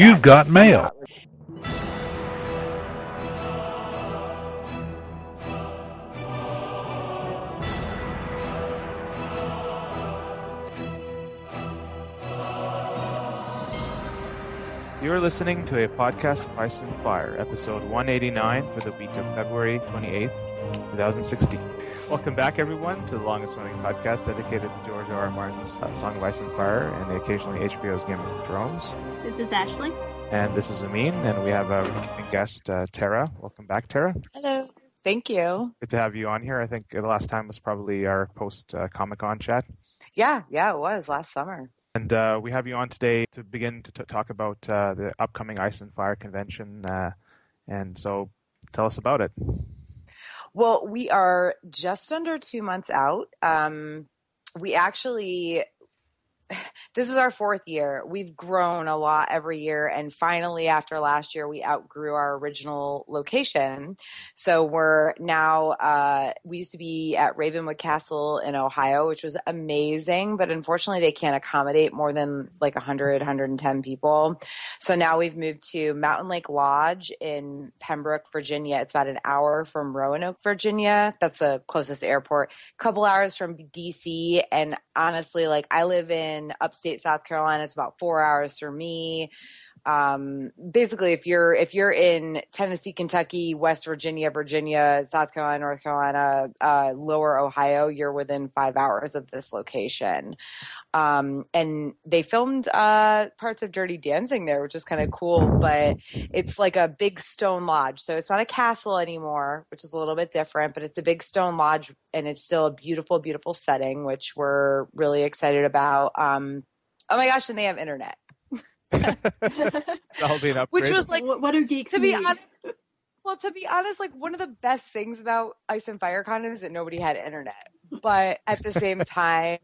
You've got mail. You are listening to a podcast of Ice and Fire, episode 189 for the week of February 28th, 2016. Welcome back, everyone, to the longest running podcast dedicated to George R. R. Martin's uh, Song of Ice and Fire and the occasionally HBO's Game of Thrones. This is Ashley. And this is Amin, and we have a returning guest, uh, Tara. Welcome back, Tara. Hello. Thank you. Good to have you on here. I think the last time was probably our post uh, Comic Con chat. Yeah, yeah, it was last summer. And uh, we have you on today to begin to t- talk about uh, the upcoming Ice and Fire convention. Uh, and so tell us about it. Well, we are just under two months out. Um, we actually, this is our fourth year. We've grown a lot every year. And finally, after last year, we outgrew our original location. So we're now, uh, we used to be at Ravenwood Castle in Ohio, which was amazing. But unfortunately, they can't accommodate more than like 100, 110 people. So now we've moved to Mountain Lake Lodge in Pembroke, Virginia. It's about an hour from Roanoke, Virginia. That's the closest airport. A couple hours from DC. And honestly, like I live in upstate South Carolina. It's about four hours for me. Um, basically, if you're if you're in Tennessee, Kentucky, West Virginia, Virginia, South Carolina, North Carolina, uh, Lower Ohio, you're within five hours of this location. Um, and they filmed uh, parts of Dirty Dancing there, which is kind of cool. But it's like a big stone lodge, so it's not a castle anymore, which is a little bit different. But it's a big stone lodge, and it's still a beautiful, beautiful setting, which we're really excited about. Um, oh my gosh, and they have internet. That'll be an upgrade. Which was like, what, what do geeks to be need? honest, well, to be honest, like one of the best things about Ice and Fire Con is that nobody had internet. But at the same time,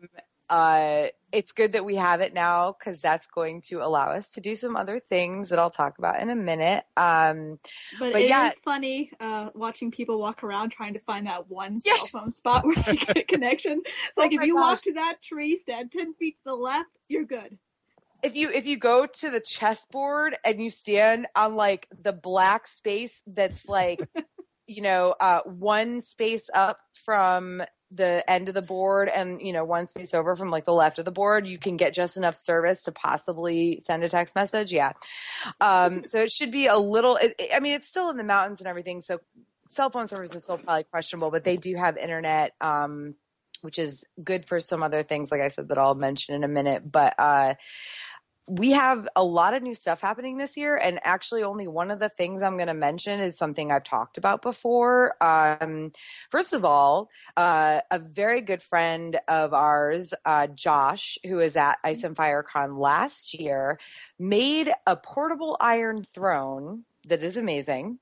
uh, it's good that we have it now because that's going to allow us to do some other things that I'll talk about in a minute. Um, But, But it is yeah. funny uh, watching people walk around trying to find that one Yeah. cell phone spot where they get a connection. It's Oh like if you gosh. walk to that tree, stand ten feet to the left, you're good. If you if you go to the chessboard and you stand on like the black space that's like you know uh one space up from the end of the board and you know one space over from like the left of the board you can get just enough service to possibly send a text message? Yeah. Um so it should be a little it, i mean it's still in the mountains and everything so cell phone service is still probably questionable but they do have internet um which is good for some other things like i said that i'll mention in a minute but uh we have a lot of new stuff happening this year and actually only one of the things i'm going to mention is something i've talked about before. Um, first of all uh, a very good friend of ours uh, josh who was at ice and fire con last year made a portable iron throne that is amazing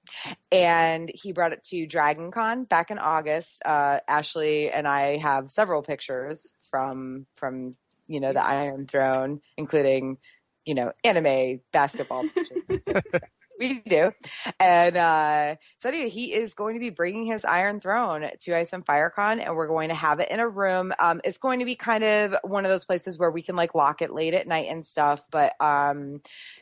and he brought it to dragon con back in august. Uh, ashley and i have several pictures from from you know the iron throne including you know anime basketball pictures we do. And uh so anyway he is going to be bringing his iron throne to ice and firecon and we're going to have it in a room. Um it's going to be kind of one of those places where we can like lock it late at night and stuff but um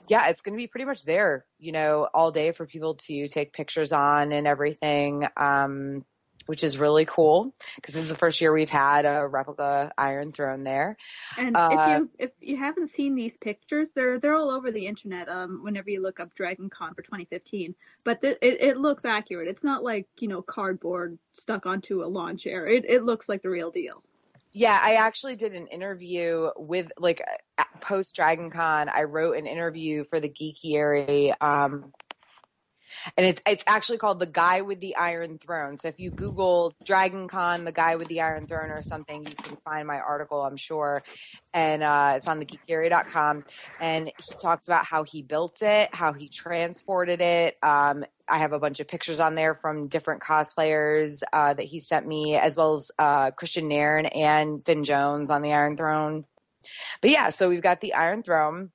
yeah it's going to be pretty much there you know all day for people to take pictures on and everything. Um which is really cool because this is the first year we've had a replica iron throne there And Uh, if you if you haven't seen these pictures, they're they're all over the internet. Um, whenever you look up Dragon Con for 2015, but th- it it looks accurate. It's not like you know cardboard stuck onto a lawn chair. It it looks like the real deal. Yeah, I actually did an interview with like post Dragon Con. I wrote an interview for the Geeky um, and it's it's actually called "The Guy with the Iron Throne." So if you Google Dragon Con, "The Guy with the Iron Throne" or something, you can find my article. I'm sure, and uh, it's on the thegeekiary.com. And he talks about how he built it, how he transported it. Um, I have a bunch of pictures on there from different cosplayers uh, that he sent me, as well as uh, Kristian Nairn and Finn Jones on the Iron Throne. But yeah, so we've got the Iron Throne.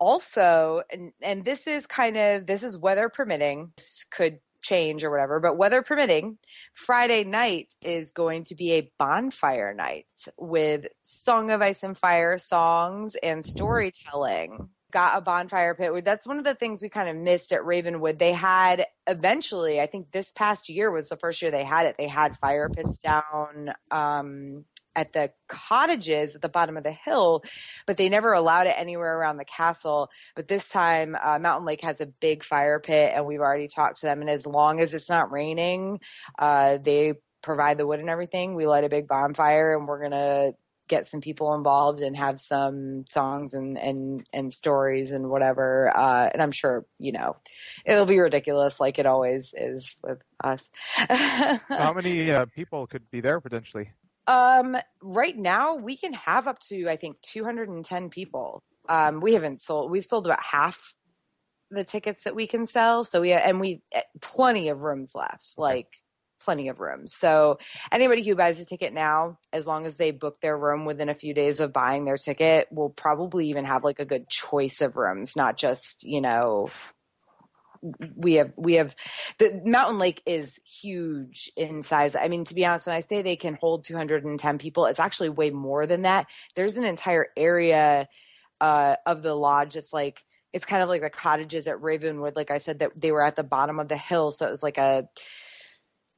Also, and, and this is kind of this is weather permitting. This could change or whatever, but weather permitting, Friday night is going to be a bonfire night with Song of Ice and Fire songs and storytelling. got a bonfire pit. That's one of the things we kind of missed at Ravenwood. They had eventually, I think this past year was the first year they had it. They had fire pits down um, at the cottages at the bottom of the hill, but they never allowed it anywhere around the castle. But this time, uh, Mountain Lake has a big fire pit, and we've already talked to them. And as long as it's not raining, uh, they provide the wood and everything. We light a big bonfire, and we're gonna get some people involved and have some songs and and and stories and whatever. Uh, and I'm sure you know it'll be ridiculous, like it always is with us. so, how many uh, people could be there potentially? Um, right now we can have up to I think 210 people. Um, we haven't sold. We've sold about half the tickets that we can sell. So we and we eh, plenty of rooms left. Like plenty of rooms. So anybody who buys a ticket now, as long as they book their room within a few days of buying their ticket, will probably even have like a good choice of rooms, not just, you know, we have we have the mountain lake is huge in size. I mean to be honest when i say they can hold 210 people it's actually way more than that. There's an entire area uh, of the lodge that's like it's kind of like the cottages at ravenwood like i said that they were at the bottom of the hill. So it was like a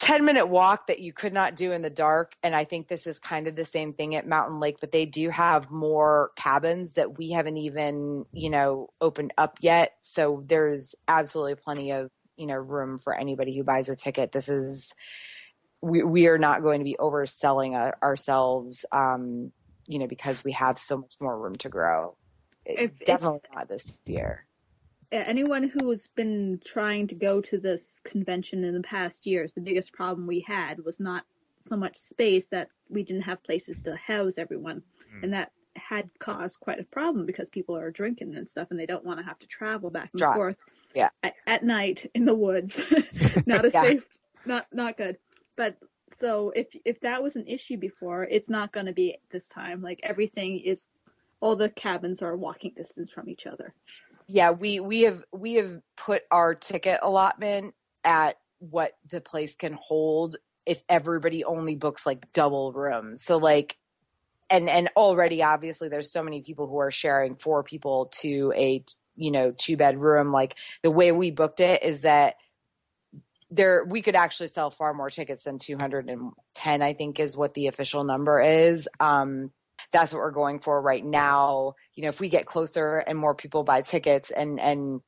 10 minute walk that you could not do in the dark. And I think this is kind of the same thing at Mountain Lake, but they do have more cabins that we haven't even, you know, opened up yet. So there's absolutely plenty of, you know, room for anybody who buys a ticket. This is, we, we are not going to be overselling uh, ourselves, um, you know, because we have so much more room to grow. If, Definitely if, not this year anyone who's been trying to go to this convention in the past years, the biggest problem we had was not so much space that we didn't have places to house everyone, mm. and that had caused quite a problem because people are drinking and stuff, and they don't want to have to travel back and Drive. forth. Yeah. At, at, night in the woods, not a yeah. safe, not not good. But so if if that was an issue before, it's not going to be this time. Like everything is, all the cabins are walking distance from each other yeah, we we have we have put our ticket allotment at what the place can hold if everybody only books like double rooms. So like and and already obviously there's so many people who are sharing four people to a you know two bedroom like the way we booked it is that there we could actually sell far more tickets than 210 i think is what the official number is um that's what we're going for right now. You know, if we get closer and more people buy tickets and, and,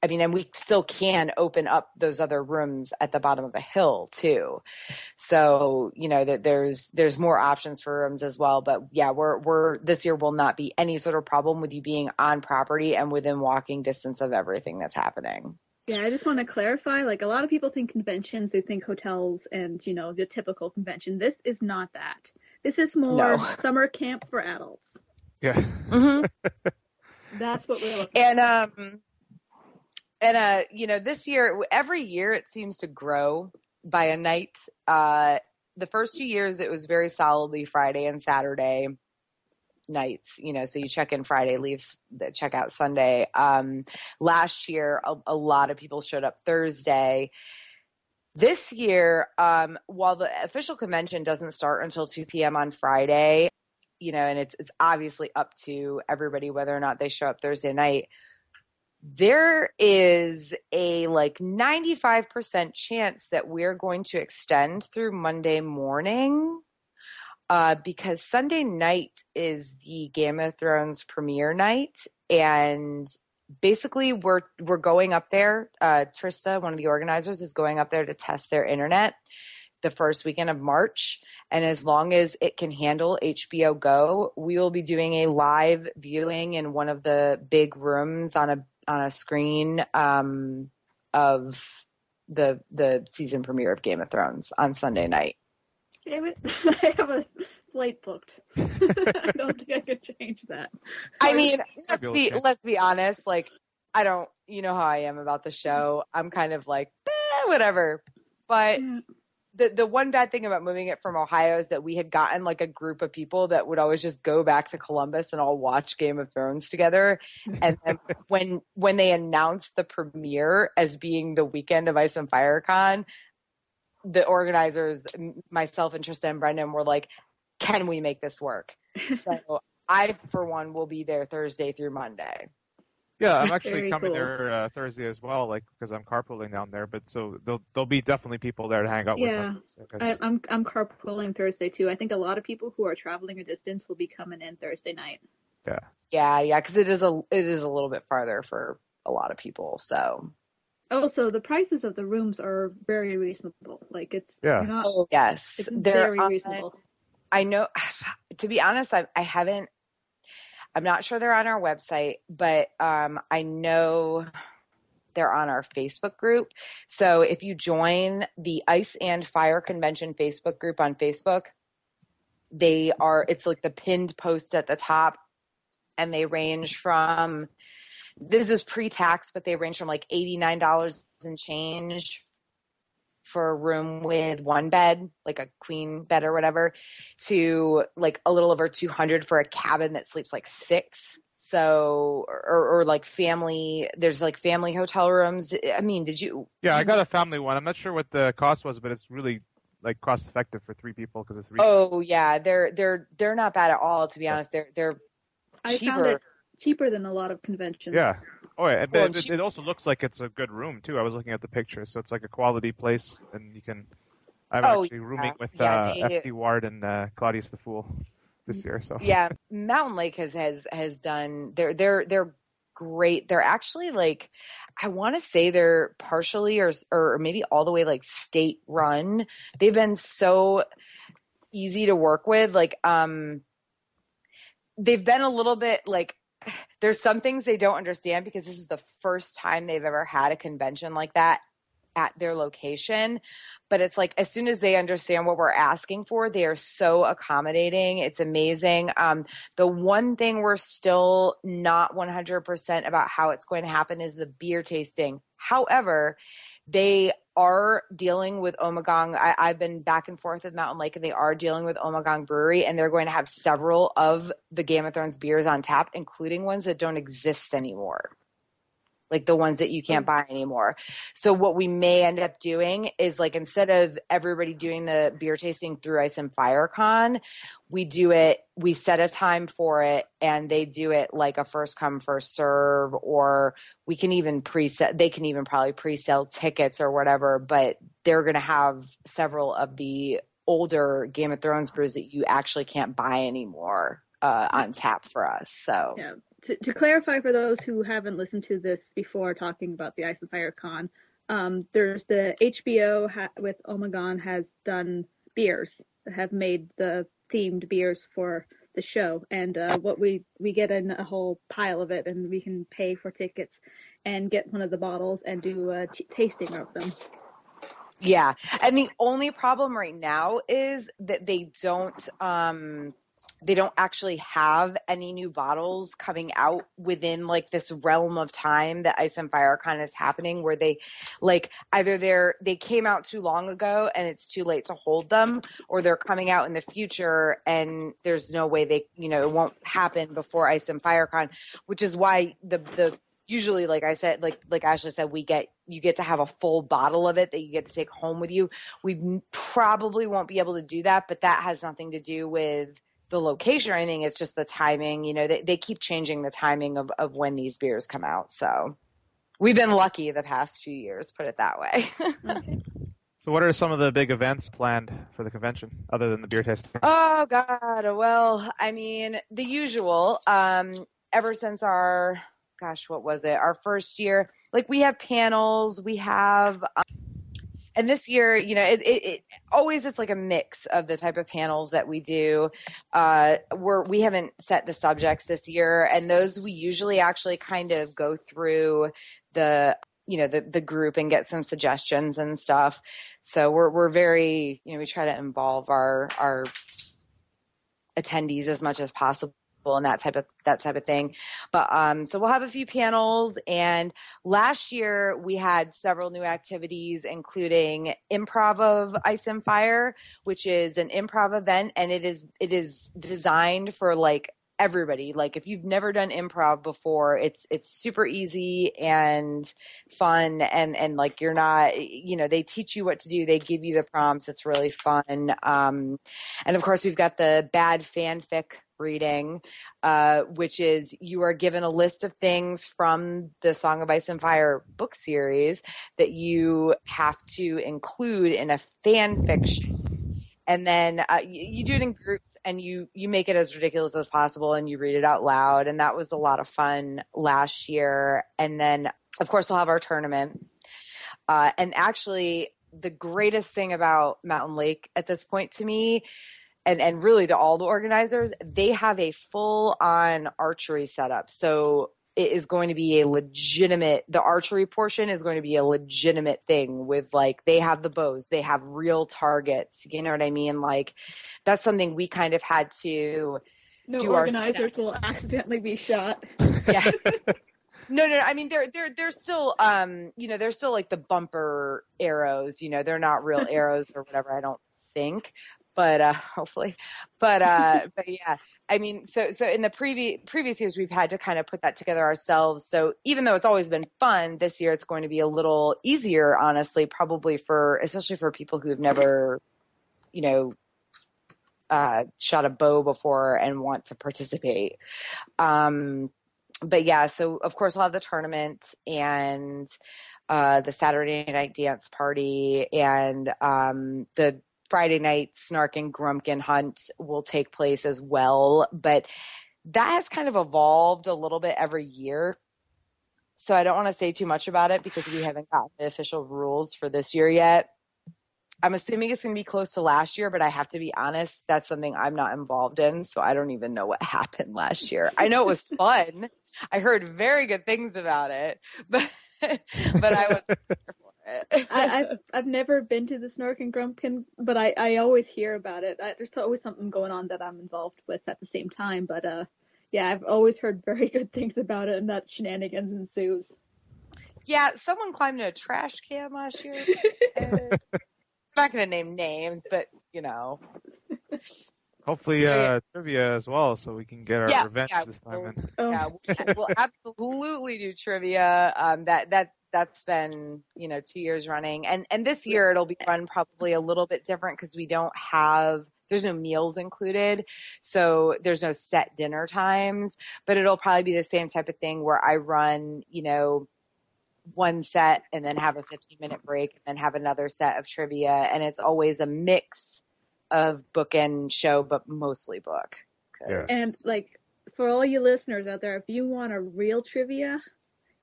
I mean, and we still can open up those other rooms at the bottom of the hill too. So, you know, that there's, there's more options for rooms as well. But yeah, we're, we're, this year will not be any sort of problem with you being on property and within walking distance of everything that's happening. Yeah, I just want to clarify. Like a lot of people think conventions, they think hotels and, you know, the typical convention. This is not that. This is more no. summer camp for adults. Yeah. Mm-hmm. That's what we're looking And um and uh you know this year every year it seems to grow by a night. Uh the first few years it was very solidly Friday and Saturday nights, you know, so you check in Friday, leave check out Sunday. Um last year a, a lot of people showed up Thursday this year, um, while the official convention doesn't start until 2 p.m. on Friday, you know, and it's it's obviously up to everybody whether or not they show up Thursday night. There is a like 95% chance that we're going to extend through Monday morning uh, because Sunday night is the Game of Thrones premiere night, and basically we're we're going up there. Uh, Trista, one of the organizers, is going up there to test their internet the first weekend of March. And as long as it can handle HBO Go, we will be doing a live viewing in one of the big rooms on a on a screen um, of the the season premiere of Game of Thrones on Sunday night. Damn it! I have a flight booked. I don't think I could change that. I mean, let's be let's be honest. Like, I don't. You know how I am about the show. I'm kind of like, eh, whatever. But yeah. The the one bad thing about moving it from Ohio is that we had gotten like a group of people that would always just go back to Columbus and all watch Game of Thrones together. And then when when they announced the premiere as being the weekend of Ice and Fire Con, the organizers, myself and Tristan and Brendan, were like, can we make this work? So I, for one, will be there Thursday through Monday. Yeah, I'm actually coming cool. there uh, Thursday as well, like because I'm carpooling down there. But so there'll there'll be definitely people there to hang out Yeah. with. Yeah, I I, guess. I'm I'm carpooling Thursday too. I think a lot of people who are traveling a distance will be coming in Thursday night. Yeah, yeah, yeah, because it is a it is a little bit farther for a lot of people. So Also, the prices of the rooms are very reasonable. Like it's Yeah. not, oh yes, it's they're very on- reasonable. I know. To be honest, I, I haven't. I'm not sure they're on our website, but um, I know they're on our Facebook group. So if you join the Ice and Fire Convention Facebook group on Facebook, they are. It's like the pinned post at the top, and they range from. This is pre-tax, but they range from like eighty nine dollars and change for a room with one bed, like a queen bed or whatever, to like a little over 200 for a cabin that sleeps like six. So, or, or like family, there's like family hotel rooms. I mean, did you? yeah, I got a family one. I'm not sure what the cost was, but it's really like cost effective for three people because it's three. Oh yeah, they're they're they're not bad at all. To be honest, they're they're I cheaper. found it cheaper than a lot of conventions. Yeah. Oh, yeah. But Well, it, and she- it also looks like it's a good room too. I was looking at the pictures, so it's like a quality place, and you can. I'm Oh, actually rooming with Yeah, uh, they- FD Ward and uh, Claudius the Fool this year. So yeah mountain lake has has has done they're they're they're great they're actually like i want to say they're partially or or maybe all the way like state run they've been so easy to work with like um they've been a little bit like there's some things they don't understand because this is the first time they've ever had a convention like that at their location but it's like as soon as they understand what we're asking for they are so accommodating. It's amazing. Um, the one thing we're still not 100% about how it's going to happen is the beer tasting. However they are dealing with Ommegang. I, I've been back and forth with Mountain Lake, and they are dealing with Ommegang Brewery, and they're going to have several of the Game of Thrones beers on tap, including ones that don't exist anymore like the ones that you can't buy anymore. So what we may end up doing is like instead of everybody doing the beer tasting through Ice and Fire Con, we do it, we set a time for it and they do it like a first come first serve or we can even pre-set they can even probably pre-sell tickets or whatever, but they're going to have several of the older Game of Thrones brews that you actually can't buy anymore uh, on tap for us. So Yeah. To, to clarify for those who haven't listened to this before talking about the Ice and Fire Con, um, there's the HBO ha- with Ommegang has done beers have made the themed beers for the show, and uh, what we we get in a whole pile of it, and we can pay for tickets and get one of the bottles and do a t- tasting of them. Yeah. And the only problem right now is that they don't um they don't actually have any new bottles coming out within like this realm of time that Ice and Fire Con is happening where they like either they're they came out too long ago and it's too late to hold them or they're coming out in the future and there's no way they you know it won't happen before Ice and Fire Con which is why the the usually like I said like like Ashley said we get you get to have a full bottle of it that you get to take home with you. We probably won't be able to do that but that has nothing to do with the location or anything it's just the timing you know they, they keep changing the timing of, of when these beers come out so we've been lucky the past few years put it that way So, what are some of the big events planned for the convention other than the beer tasting? Oh God. Well, I mean, the usual. Um, ever since our gosh, what was it? Our first year, like we have panels, we have um, and this year, you know, it, it, it always it's like a mix of the type of panels that we do. Uh, we're we haven't set the subjects this year, and those we usually actually kind of go through the you know the the group and get some suggestions and stuff. So we're we're very you know we try to involve our our attendees as much as possible and that type of that type of thing. But um so we'll have a few panels and last year we had several new activities including improv of ice and fire which is an improv event and it is it is designed for like everybody like if you've never done improv before it's it's super easy and fun and and like you're not you know they teach you what to do they give you the prompts it's really fun um and of course we've got the bad fanfic reading, uh, which is you are given a list of things from the Song of Ice and Fire book series that you have to include in a fan fiction. And then uh, you, you, do it in groups and you you make it as ridiculous as possible and you read it out loud. And that was a lot of fun last year. And then of course we'll have our tournament. Uh, and actually the greatest thing about mountain lake at this point to me and and really to all the organizers they have a full on archery setup. So it is going to be a legitimate the archery portion is going to be a legitimate thing with like they have the bows they have real targets you know what i mean? Like that's something we kind of had to no organizers will accidentally be shot. Yeah. No no i mean they're they're they're still um you know they're still like the bumper arrows you know? They're not real arrows or whatever i don't think but uh hopefully but uh but yeah I mean, so so in the previous previous years, we've had to kind of put that together ourselves. So even though it's always been fun, this year it's going to be a little easier, honestly, probably for especially for people who have never, you know, uh, shot a bow before and want to participate. Um, but yeah, so of course we'll have the tournament and uh, the Saturday night dance party and um, the Friday night Snark and Grumkin hunt will take place as well. But that has kind of evolved a little bit every year. So I don't want to say too much about it because we haven't gotten the official rules for this year yet. I'm assuming it's going to be close to last year, but I have to be honest, that's something I'm not involved in. So I don't even know what happened last year. I know it was fun. I heard very good things about it, but but I was I, have I've never been to the Snark and Grumkin, but I, I always hear about it. I, there's always something going on that I'm involved with at the same time. But uh, yeah, I've always heard very good things about it, and that shenanigans ensues. Yeah, someone climbed in a trash can last year. I'm not going to name names, but you know. Hopefully, uh, trivia as well, so we can get our yeah, revenge yeah, this time. We'll, yeah, we'll, we'll absolutely do trivia. Um, that that that's been you know two years running. And and this year it'll be run probably a little bit different because we don't have there's no meals included. So there's no set dinner times but it'll probably be the same type of thing where i run you know one set and then have a 15 minute break and then have another set of trivia. And it's always a mix of book and show but mostly book. Yeah. and like for all you listeners out there if you want a real trivia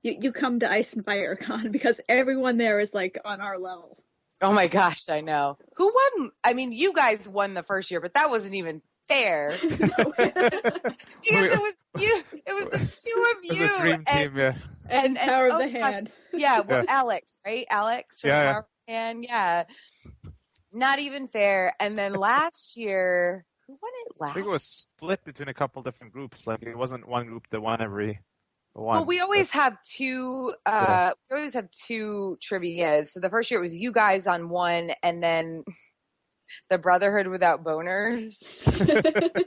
you, you come to Ice and Fire Con because everyone there is like on our level. Oh my gosh, I know. Who won? I mean, you guys won the first year, but that wasn't even fair. because it was you. It was the two of you. It was a dream and, team, yeah. And, and power of the oh, uh, hand. Yeah, well, yeah. Alex, right? Alex from yeah, yeah. Hand, yeah. Not even fair. And then last year, who won it last? I think it was split between a couple different groups. Like it wasn't one group that won every one. Well, we always have two. Uh, yeah. We always have two trivias. So the first year it was you guys on one, and then the Brotherhood without boners. it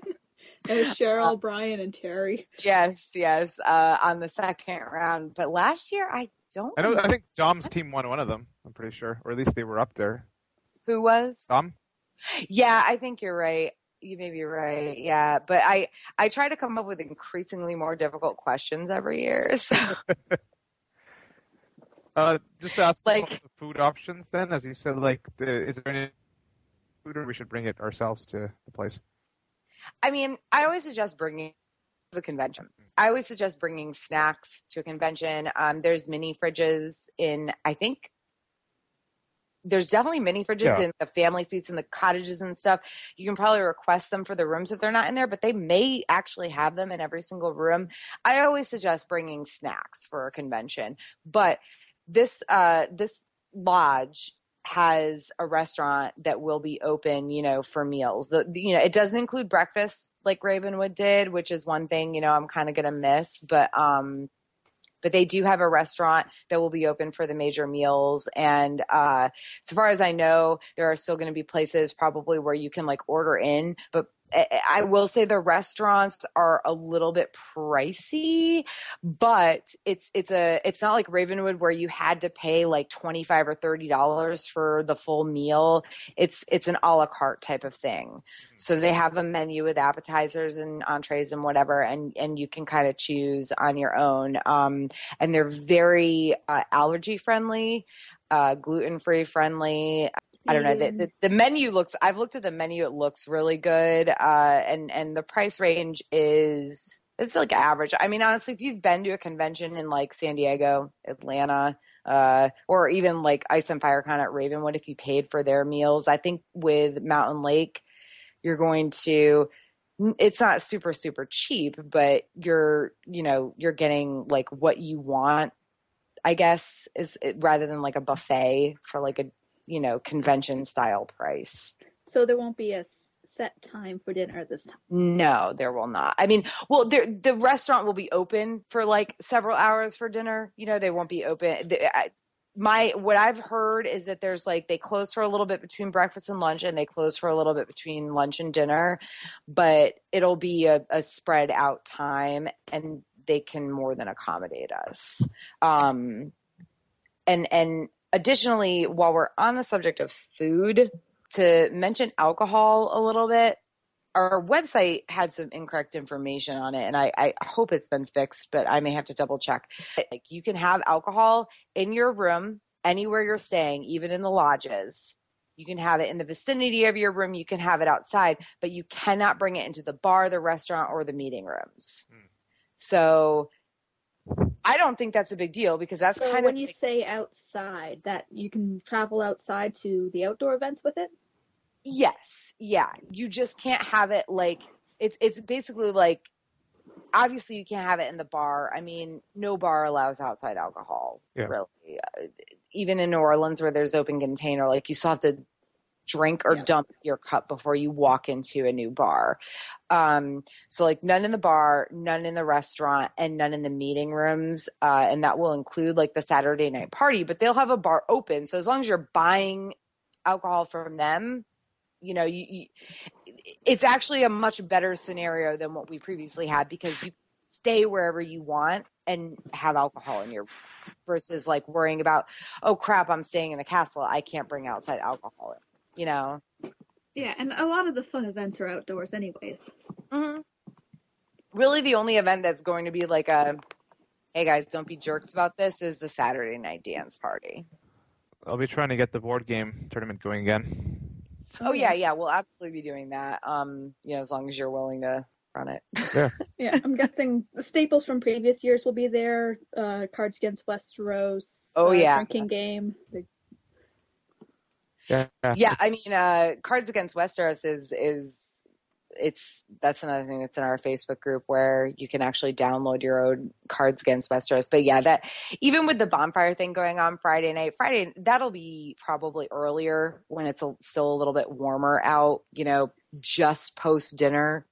was Cheryl, uh, Brian, and Terry. Yes, yes, uh, on the second round. But last year, I don't. I know. I think Dom's team won one of them. I'm pretty sure, or at least they were up there. Who was Dom? Yeah, I think you're right you may be right. Yeah, but I I try to come up with increasingly more difficult questions every year. So. uh, just ask like the food options then, as you said. Like, the, is there any food, or we should bring it ourselves to the place? I mean, I always suggest bringing the convention. I always suggest bringing snacks to a convention. Um, there's mini fridges in, I think, there's definitely mini fridges yeah. in the family suites and the cottages and stuff. You can probably request them for the rooms if they're not in there, but they may actually have them in every single room. I always suggest bringing snacks for a convention, but this uh, this lodge has a restaurant that will be open, you know, for meals. The, you know, it doesn't include breakfast like Ravenwood did, which is one thing, you know, I'm kind of going to miss, but um but they do have a restaurant that will be open for the major meals. And uh, so far as I know, there are still going to be places probably where you can like order in, but I, will say the restaurants are a little bit pricey, but it's it's a it's not like Ravenwood where you had to pay like twenty five or thirty dollars for the full meal. It's it's an a la carte type of thing. So they have a menu with appetizers and entrees and whatever, and and you can kind of choose on your own. Um, and they're very uh, allergy friendly, uh, gluten free friendly. I don't know. The, the, the, menu looks. I've looked at the menu. It looks really good. Uh, and and the price range is it's like average. I mean, honestly, if you've been to a convention in like San Diego, Atlanta, uh, or even like Ice and FireCon at Ravenwood, if you paid for their meals, I think with Mountain Lake, you're going to. It's not super super cheap, but you're you know you're getting like what you want I guess is rather than like a buffet for like a you know, convention style price. So there won't be a set time for dinner this time. No, there will not. I mean, well, there, the restaurant will be open for like several hours for dinner. You know, they won't be open. My what I've heard is that there's like they close for a little bit between breakfast and lunch, and they close for a little bit between lunch and dinner, but it'll be a, a spread out time, and they can more than accommodate us. Um, and and additionally, while we're on the subject of food, to mention alcohol a little bit, our website had some incorrect information on it, and I, I, hope it's been fixed, but I may have to double check. Like you can have alcohol in your room anywhere you're staying, even in the lodges. You can have it in the vicinity of your room. You can have it outside, but you cannot bring it into the bar, the restaurant, or the meeting rooms. Hmm. So I don't think that's a big deal because that's so kind when of when you say outside that you can travel outside to the outdoor events with it. Yes, yeah. You just can't have it like it's it's basically like obviously you can't have it in the bar. I mean, no bar allows outside alcohol. Yeah. Really, uh, even in New Orleans where there's open container, like you still have to drink or yeah. dump your cup before you walk into a new bar. Um, so like none in the bar, none in the restaurant, and none in the meeting rooms. Uh, and that will include like the Saturday night party, but they'll have a bar open. So as long as you're buying alcohol from them, you know, you, you it's actually a much better scenario than what we previously had because you stay wherever you want and have alcohol in your versus like worrying about, oh crap, I'm staying in the castle. I can't bring outside alcohol. You know, yeah, and a lot of the fun events are outdoors, anyways. Mm-hmm. Really, the only event that's going to be like a, hey guys, don't be jerks about this, is the Saturday night dance party. I'll be trying to get the board game tournament going again. Oh yeah, yeah, we'll absolutely be doing that. Um, you know, as long as you're willing to run it. Yeah. yeah, I'm guessing the staples from previous years will be there. Uh, Cards Against Westeros. Oh uh, yeah. Drinking game. The yeah. Yeah, I mean, uh, Cards Against Westeros is is it's that's another thing that's in our Facebook group where you can actually download your own Cards Against Westeros. But yeah, that even with the bonfire thing going on Friday night, Friday that'll be probably earlier when it's a, still a little bit warmer out. You know, just post dinner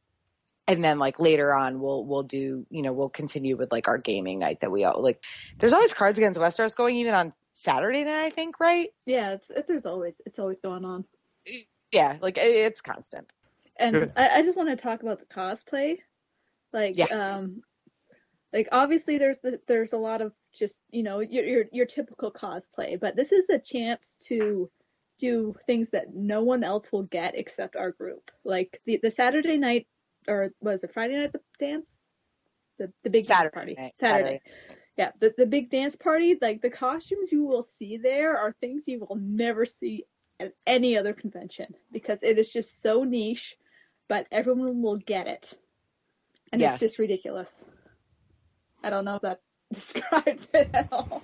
and then like later on we'll we'll do you know we'll continue with like our gaming night that we all like there's always cards against westeros going even on Saturday night, I think, right? Yeah, it's it, there's always it's always going on. Yeah, like it, it's constant. And I, I, just want to talk about the cosplay, like yeah. um, like obviously there's the, there's a lot of just you know your, your your typical cosplay, but this is the chance to do things that no one else will get except our group. Like the the Saturday night or was it Friday night the dance? The the big Saturday party. Night. Saturday. Saturday yeah, the, the big dance party, like the costumes you will see there are things you will never see at any other convention because it is just so niche, but everyone will get it. And yes. it's just ridiculous. I don't know if that describes it at all.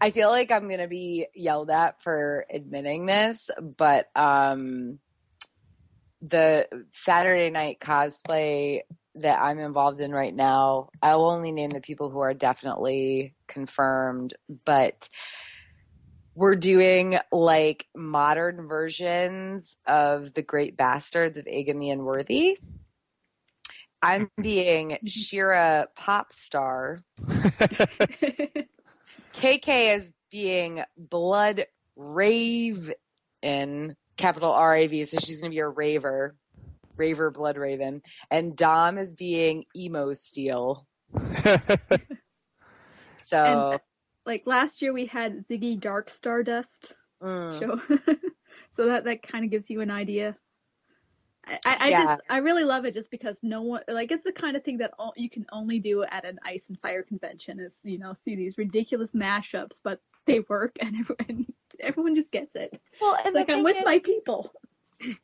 I feel like I'm going to be yelled at for admitting this, but um the Saturday night cosplay that I'm involved in right now, I will only name the people who are definitely confirmed, but we're doing like modern versions of the great bastards of Aegon the Unworthy. I'm being Shiera Popstar. KK is being Blood Rave in capital R A V, so she's gonna be a raver. Raver Blood Raven, and Dom is being emo Steel. So And, Like last year we had Ziggy Dark Stardust mm, show, so that that kind of gives you an idea. I, I, I Yeah. just I really love it just because no one like it's the kind of thing that all, you can only do at an ice and fire convention is you know see these ridiculous mashups but they work and everyone everyone just gets it. well, It's like I'm with is- my people.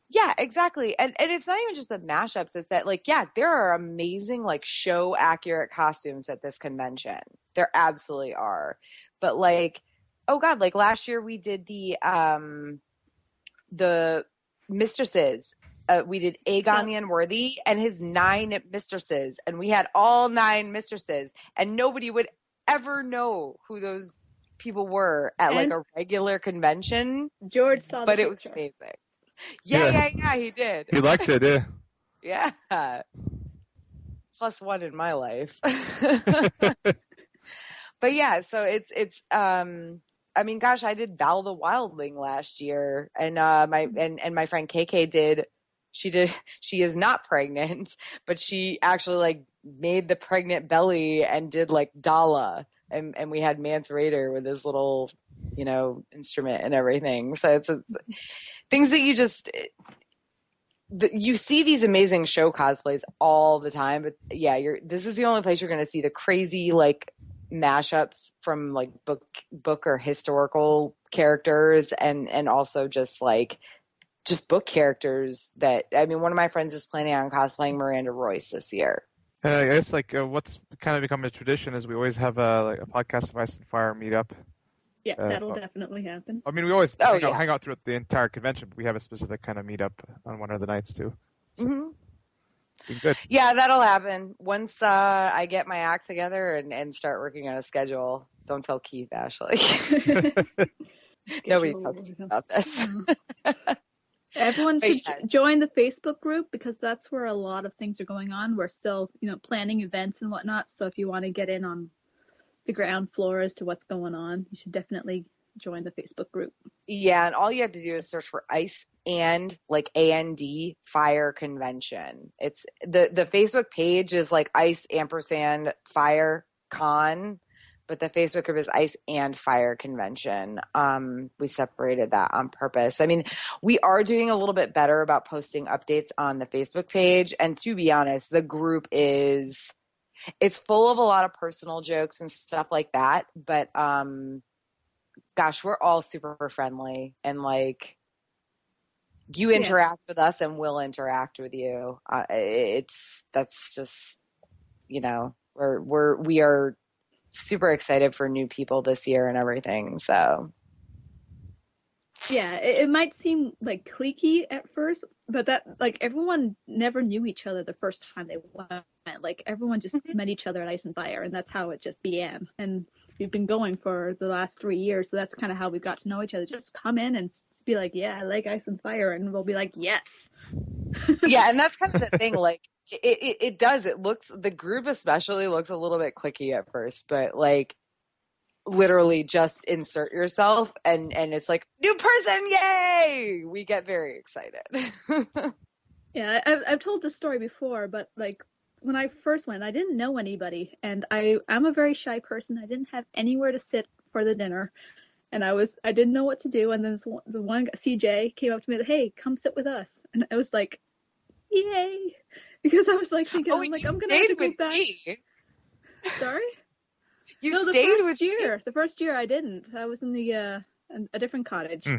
Yeah, exactly. And and it's not even just the mashups, it's that like, yeah, there are amazing like show accurate costumes at this convention. There absolutely are. But like, oh god, like last year we did the um the mistresses. Uh, we did Aegon the Unworthy and his nine mistresses, and we had all nine mistresses, and nobody would ever know who those people were at like a regular convention, George saw the but it was amazing. Yeah, Yeah. yeah, yeah, he did. he liked it, yeah. Yeah. Plus one in my life. but yeah, so it's it's um I mean gosh, I did Val the Wildling last year and uh my and and my friend KK did she did she is not pregnant, but she actually like made the pregnant belly and did like Dalla and and we had Mance Rayder with his little you know instrument and everything. So it's, it's things that you just you see these amazing show cosplays all the time, but yeah, you're this is the only place you're going to see the crazy like mashups from like book book or historical characters and and also just like just book characters that I mean one of my friends is planning on cosplaying Myranda Royce this year. Uh, I guess like uh, what's kind of become a tradition is we always have a like a podcast of Ice and Fire meetup. Yeah, Uh, that'll definitely happen. I mean, we always Oh, hang, out, hang out throughout the entire convention, but we have a specific kind of meetup on one of the nights too. hmm good. Yeah, that'll happen once uh, I get my act together and, and start working on a schedule. Don't tell Keith, Ashley. Nobody talks about this. Everyone But should yeah. join the Facebook group because that's where a lot of things are going on. We're still, you know, planning events and whatnot. So if you want to get in on the ground floor as to what's going on, you should definitely join the Facebook group. Yeah, and all you have to do is search for ice and like AND fire convention. It's the the Facebook page is like ice ampersand fire con, but the Facebook group is ice and fire convention. Um, we separated that on purpose. I mean, we are doing a little bit better about posting updates on the Facebook page, and to be honest, the group is it's full of a lot of personal jokes and stuff like that, but um gosh, we're all super friendly and like you Yes. interact with us and we'll interact with you. Uh, it's that's just you know we're we're we are super excited for new people this year and everything. So Yeah, it, it might seem like cliquey at first, but that like everyone never knew each other the first time they went. Like everyone just Mhm. met each other at Ice and Fire, and that's how it just began. And we've been going for the last three years, so that's kind of how we got to know each other. Just come in and be like, "Yeah, I like Ice and Fire," and we'll be like, "Yes." yeah, and that's kind of the thing. Like it, it, it does. It looks the group especially looks a little bit clicky at first, but like literally just insert yourself and and it's like new person, yay! We get very excited. Yeah, I've I've told this story before, but like when I first went, I didn't know anybody, and I I'm a very shy person. I didn't have anywhere to sit for the dinner, and I was I didn't know what to do. And then this one, the one CJ came up to me, like hey, come sit with us, and I was like, yay, because I was like thinking, oh, I'm like I'm gonna have to go back. me. Sorry, You no, the first with me. year, the first year I didn't. I was in the uh in a different cottage. Hmm.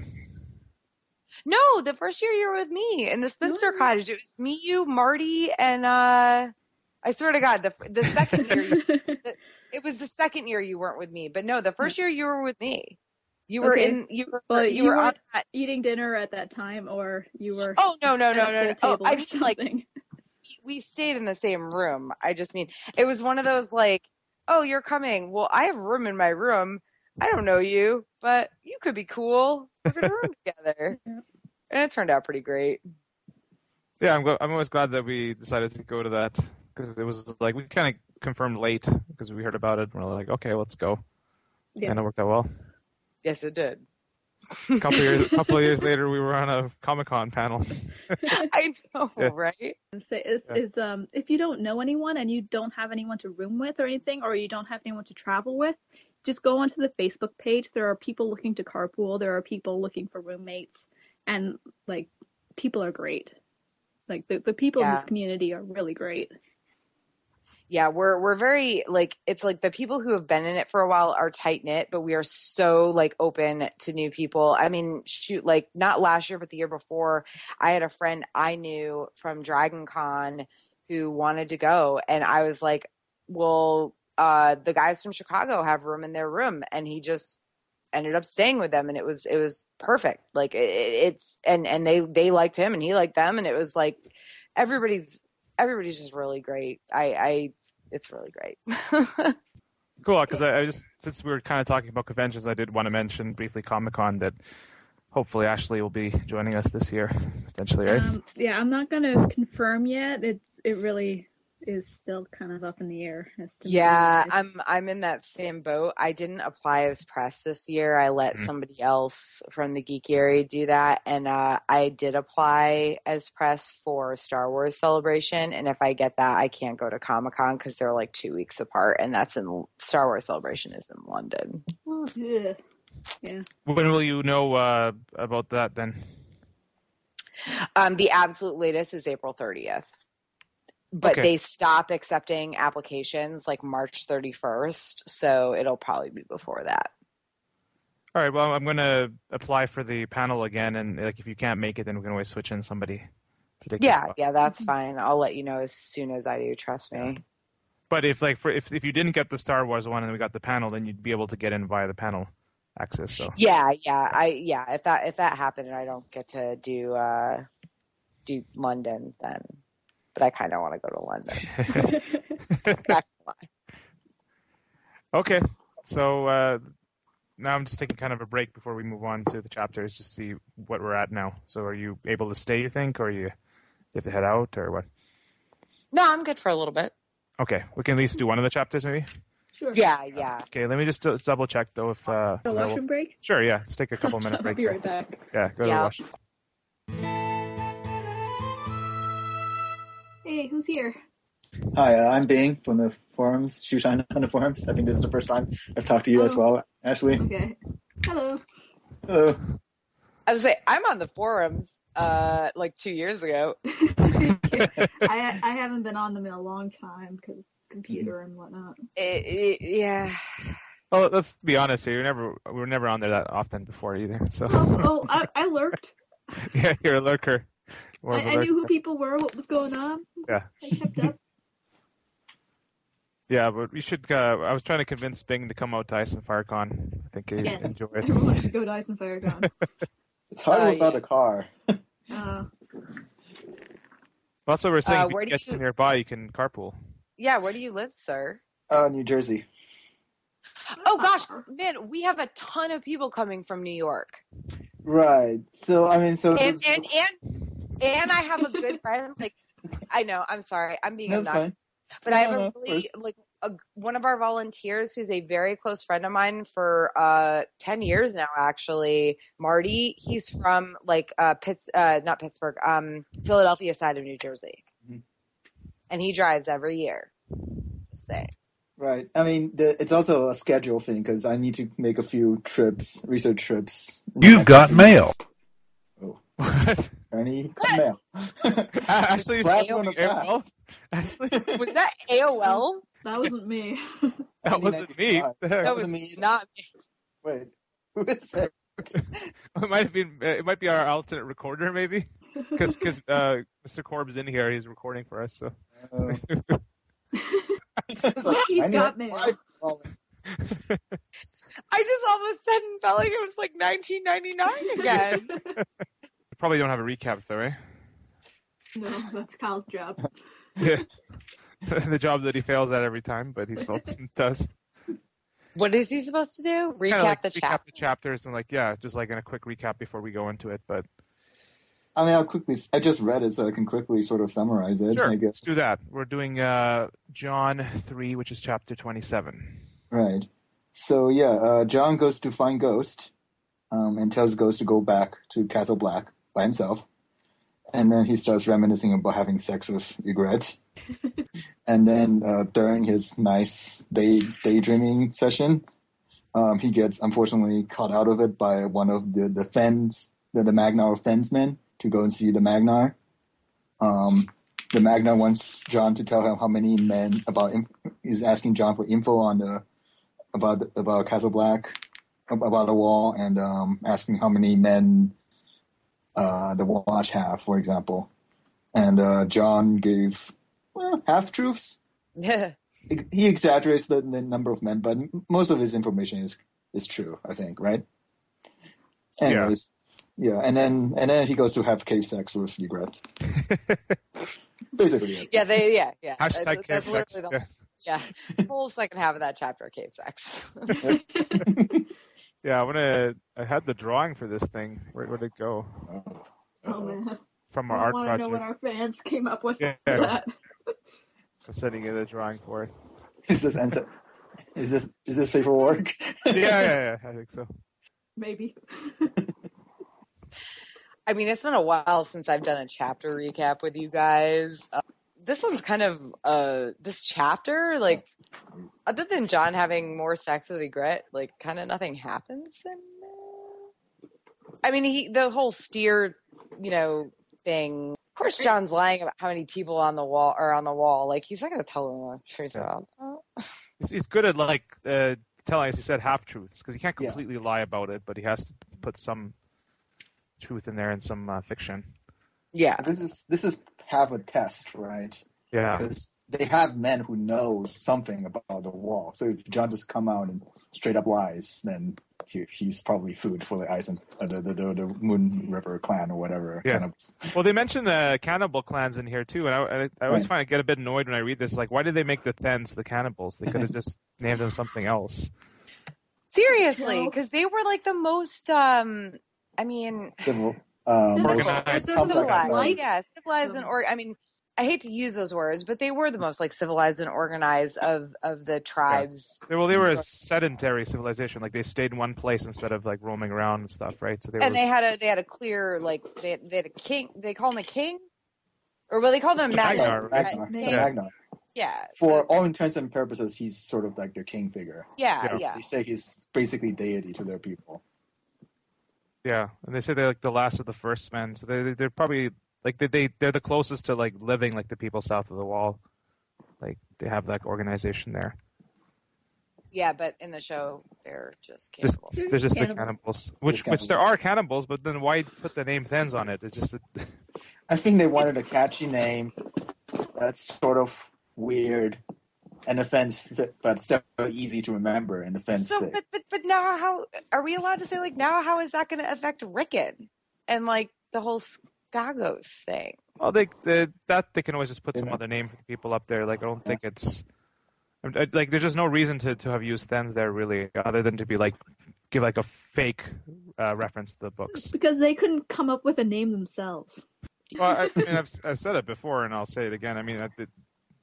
No, the first year you were with me in the Spencer No. Cottage. It was me, you, Marty, and uh I swear to God, the the second year you, it was the second year you weren't with me. But no, the first year you were with me. You were Okay. in you were Well, you, you were on that. Eating dinner at that time, or you were Oh no no at no no no! full Oh, table I or just like we stayed in the same room. I just mean it was one of those like, oh, you're coming. Well, I have room in my room. I don't know you, but you could be cool. We're gonna room together, and it turned out pretty great. Yeah, I'm, gl- I'm always glad that we decided to go to that because it was like we kind of confirmed late because we heard about it. and We're like, okay, let's go, Yeah. and it worked out well. Yes, it did. A couple years, a couple of years later, we were on a Comic Con panel. I know, Yeah. right? Say is, Yeah. is um if you don't know anyone and you don't have anyone to room with or anything, or you don't have anyone to travel with, just go onto the Facebook page. There are people looking to carpool. There are people looking for roommates, and like people are great. Like the the people in this community are really great. Yeah, we're we're very like it's like the people who have been in it for a while are tight knit, but we are so like open to new people. I mean, shoot, like not last year, but the year before, I had a friend I knew from Dragon Con who wanted to go, and I was like, "Well, uh, the guys from Chicago have room in their room," and he just ended up staying with them, and it was it was perfect. Like it, it's and and they they liked him, and he liked them, and it was like everybody's everybody's just really great. I, I it's really great. Cool, because I, I just since we were kind of talking about conventions, I did want to mention briefly Comic Con that hopefully Ashley will be joining us this year potentially, right? Um, yeah, I'm not gonna confirm yet. It's it really is still kind of up in the air as to yeah, when it is. I'm I'm in that same boat. I didn't apply as press this year. I let Mhm. somebody else from the Geekiary do that, and uh, I did apply as press for Star Wars Celebration. And if I get that, I can't go to Comic Con because they're like two weeks apart, and that's in Star Wars Celebration is in London. Ugh. Yeah. When will you know uh, about that then? Um, the absolute latest is April 30th. But Okay. they stop accepting applications like March 31st, so it'll probably be before that. All right, well, I'm going to apply for the panel again, and like if you can't make it, then we can always switch in somebody to take your Yeah, yeah, that's fine. I'll let you know as soon as I do, trust me. But if like for if if you didn't get the Star Wars one and we got the panel, then you'd be able to get in via the panel access. So Yeah, yeah, I yeah, if that if that happened and I don't get to do uh do London then but I kind of want to go to London. Not gonna okay, so uh, now I'm just taking kind of a break before we move on to the chapters, just see what we're at now. So are you able to stay? You think, or you, you have to head out, or what? No, I'm good for a little bit. Okay, we can at least do one of the chapters, maybe. Sure. Yeah, yeah. Okay, let me just do- double check though if uh, The so that will- washroom break. Sure, yeah. Let's take a couple minute I'll be right back. Yeah, go to the Yeah. washroom. Hey, who's here? Hi, uh, I'm Bing from the forums, Shoeshiner on the forums. I think this is the first time I've talked to you as Oh. well, Ashley. Okay. Hello. Hello. I was say I'm on the forums uh like 2 years ago. I I haven't been on them in a long time because computer and whatnot. It, it, yeah. Well, let's be honest here. You're never we were never on there that often before either. So Oh, oh I, I lurked. yeah, you're a lurker. More I, of a I knew who people were, what was going on. Yeah. I kept up. Yeah, but we should. Uh, I was trying to convince Bing to come out to Ice and FireCon. I think he'd Yeah. enjoy it. Everyone should go to Ice and Firecon. It's hard Uh, without yeah. a car. Uh, Well, that's what we're saying. Uh, if you where can do get to nearby, you can carpool. Yeah, where do you live, sir? Uh, New Jersey. Oh gosh, man, we have a ton of people coming from New York. Right. So, I mean, so. And and and and I have a good friend like I know, I'm sorry. I'm being No, obnoxious. fine. But I have No, no, a really course. like a, one of our volunteers who's a very close friend of mine for uh 10 years now actually. Marty, he's from like uh Pitts uh not Pittsburgh, um Philadelphia side of New Jersey. Mhm. And he drives every year. Just saying. Right. I mean, the, it's also a schedule thing because I need to make a few trips, research trips. You've got mail. months. What? Ernie, mail. Ashley, Brass you're on the AOL? past. Ashley, Was that AOL? that wasn't me. that wasn't me. 1995. The? That That was was me. not me. Wait, who is it? it might have been. It might be our alternate recorder, maybe, because uh, Mr. Korb's in here. He's recording for us. So Uh, He's got mail. I just all of a sudden felt like it was like 1999 again. We probably don't have a recap though, right? no, that's Kyle's job. Yeah. the job that he fails at every time, but he still does. what is he supposed to do? Recap like the recap chat. the chapters and like yeah, just like in a quick recap before we go into it. But I mean, I'll quickly. I just read it, so I can quickly sort of summarize it. sure, I let's guess. do that. We're doing uh, Jon three, which is chapter twenty-seven. Right. So yeah, uh, Jon goes to find Ghost, um, and tells Ghost to go back to Castle Black by himself. And then he starts reminiscing about having sex with Ygritte. and then uh, during his nice day daydreaming session, um, he gets unfortunately caught out of it by one of the the fens, the, the Magnar fensmen, to go and see the Magnar. Um, the Magnar wants Jon to tell him how many men about. Is asking Jon for info on the about about Castle Black, about the wall, and um, asking how many men uh, the watch half, for example. And uh, Jon gave well, half truths. Yeah. He exaggerates the, the, number of men, but most of his information is is true. I think, right? Anyways, yeah. yeah, and then and then he goes to have cave sex with Ygritte. Basically, yeah, they, yeah, yeah. Hashtag that's, cave that's sex. The, yeah, the whole second half of that chapter, cave sex. yeah, I want to. I had the drawing for this thing. Where would it go? Oh man. From our art I project. know what our fans came up with yeah. that. I'm sending you the drawing for it. Is this answer? Is this is this safe for work? yeah, yeah, yeah. I think so. Maybe. I mean, it's been a while since I've done a chapter recap with you guys. Uh, this one's kind of uh this chapter, like other than Jon having more sex with Ygritte, like kind of nothing happens in. I mean, he the whole steer, you know, thing. Of course, Jon's lying about how many people on the wall are on the wall. Like he's not going to tell them the truth about that. He's, he's good at like uh, telling, as he said, half truths because he can't completely yeah. lie about it, but he has to put some truth in there and some uh, fiction. Yeah, this is this is half a test, right? Yeah, because they have men who know something about the wall. So if Jon just come out and straight up lies, then he, he's probably food for the ice and uh, the, the, the, the Moon River clan or whatever. Yeah. Cannibals. Well, they mentioned the cannibal clans in here too, and I, I, I always right. find I get a bit annoyed when I read this. Like, why did they make the Thenns the cannibals? They could have just named them something else. Seriously, because they were like the most. um I mean, civil. Um, organized, civilized, yeah, civilized and or I mean, I hate to use those words, but they were the most like civilized and organized of of the tribes. Yeah. Well, they were a sedentary civilization. Like they stayed in one place instead of like roaming around and stuff, right? So they and were... they had a they had a clear like they they had a king. They call him a king, or well, they call them Magnar. Magnar. Yeah. Magnar. Yeah. For so, all intents and purposes, he's sort of like their king figure. Yeah, yeah. They say he's basically deity to their people. Yeah, and they say they're like the last of the first men, so they they're probably like they, they they're the closest to like living like the people south of the wall. Like they have that organization there. Yeah, but in the show they're just cannibals. Just, they're just cannibals. the cannibals, which cannibals. which there are cannibals, but then why put the name Thenns on it? It's just. A... I think they wanted a catchy name that's sort of weird and offense but still easy to remember and offense so, fit. but but but now how are we allowed to say like now how is that going to affect Rickon and like the whole Skagos thing. Well, they, they that they can always just put yeah. some other name for the people up there. Like I don't think it's like there's just no reason to to have used Thenns there really, other than to be like give like a fake uh, reference to the books. Because they couldn't come up with a name themselves. Well, I, I mean, I've I've said it before, and I'll say it again. I mean, I,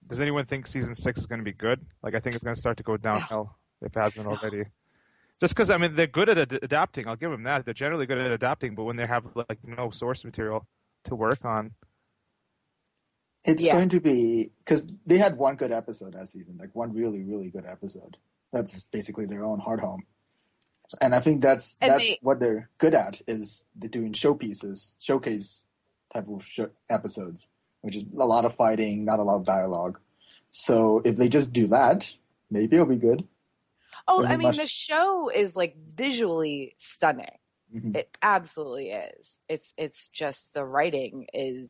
does anyone think season six is going to be good? Like, I think it's going to start to go downhill if it hasn't already. Just because I mean they're good at ad- adapting, I'll give them that. They're generally good at adapting, but when they have like no source material to work on, it's yeah. going to be because they had one good episode that season, like one really really good episode. That's basically their own Hardhome, and I think that's and that's they, what they're good at is they're doing showpieces, showcase type of show episodes, which is a lot of fighting, not a lot of dialogue. So if they just do that, maybe it'll be good. Oh, I mean, much... the show is like visually stunning. Mm-hmm. It absolutely is. It's it's just the writing is,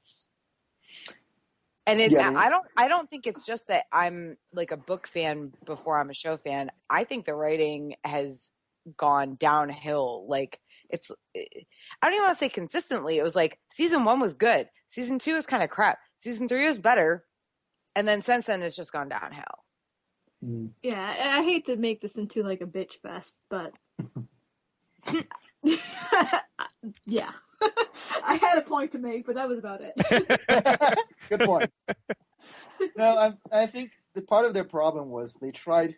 and it's. Yeah, I don't. I don't think it's just that I'm like a book fan before I'm a show fan. I think the writing has gone downhill. Like it's. I don't even want to say consistently. It was like season one was good. Season two is kind of crap. Season three was better, and then since then it's just gone downhill. Mm. Yeah, I hate to make this into like a bitch fest, but yeah, I had a point to make, but that was about it. Good point. no, I, I think the part of their problem was they tried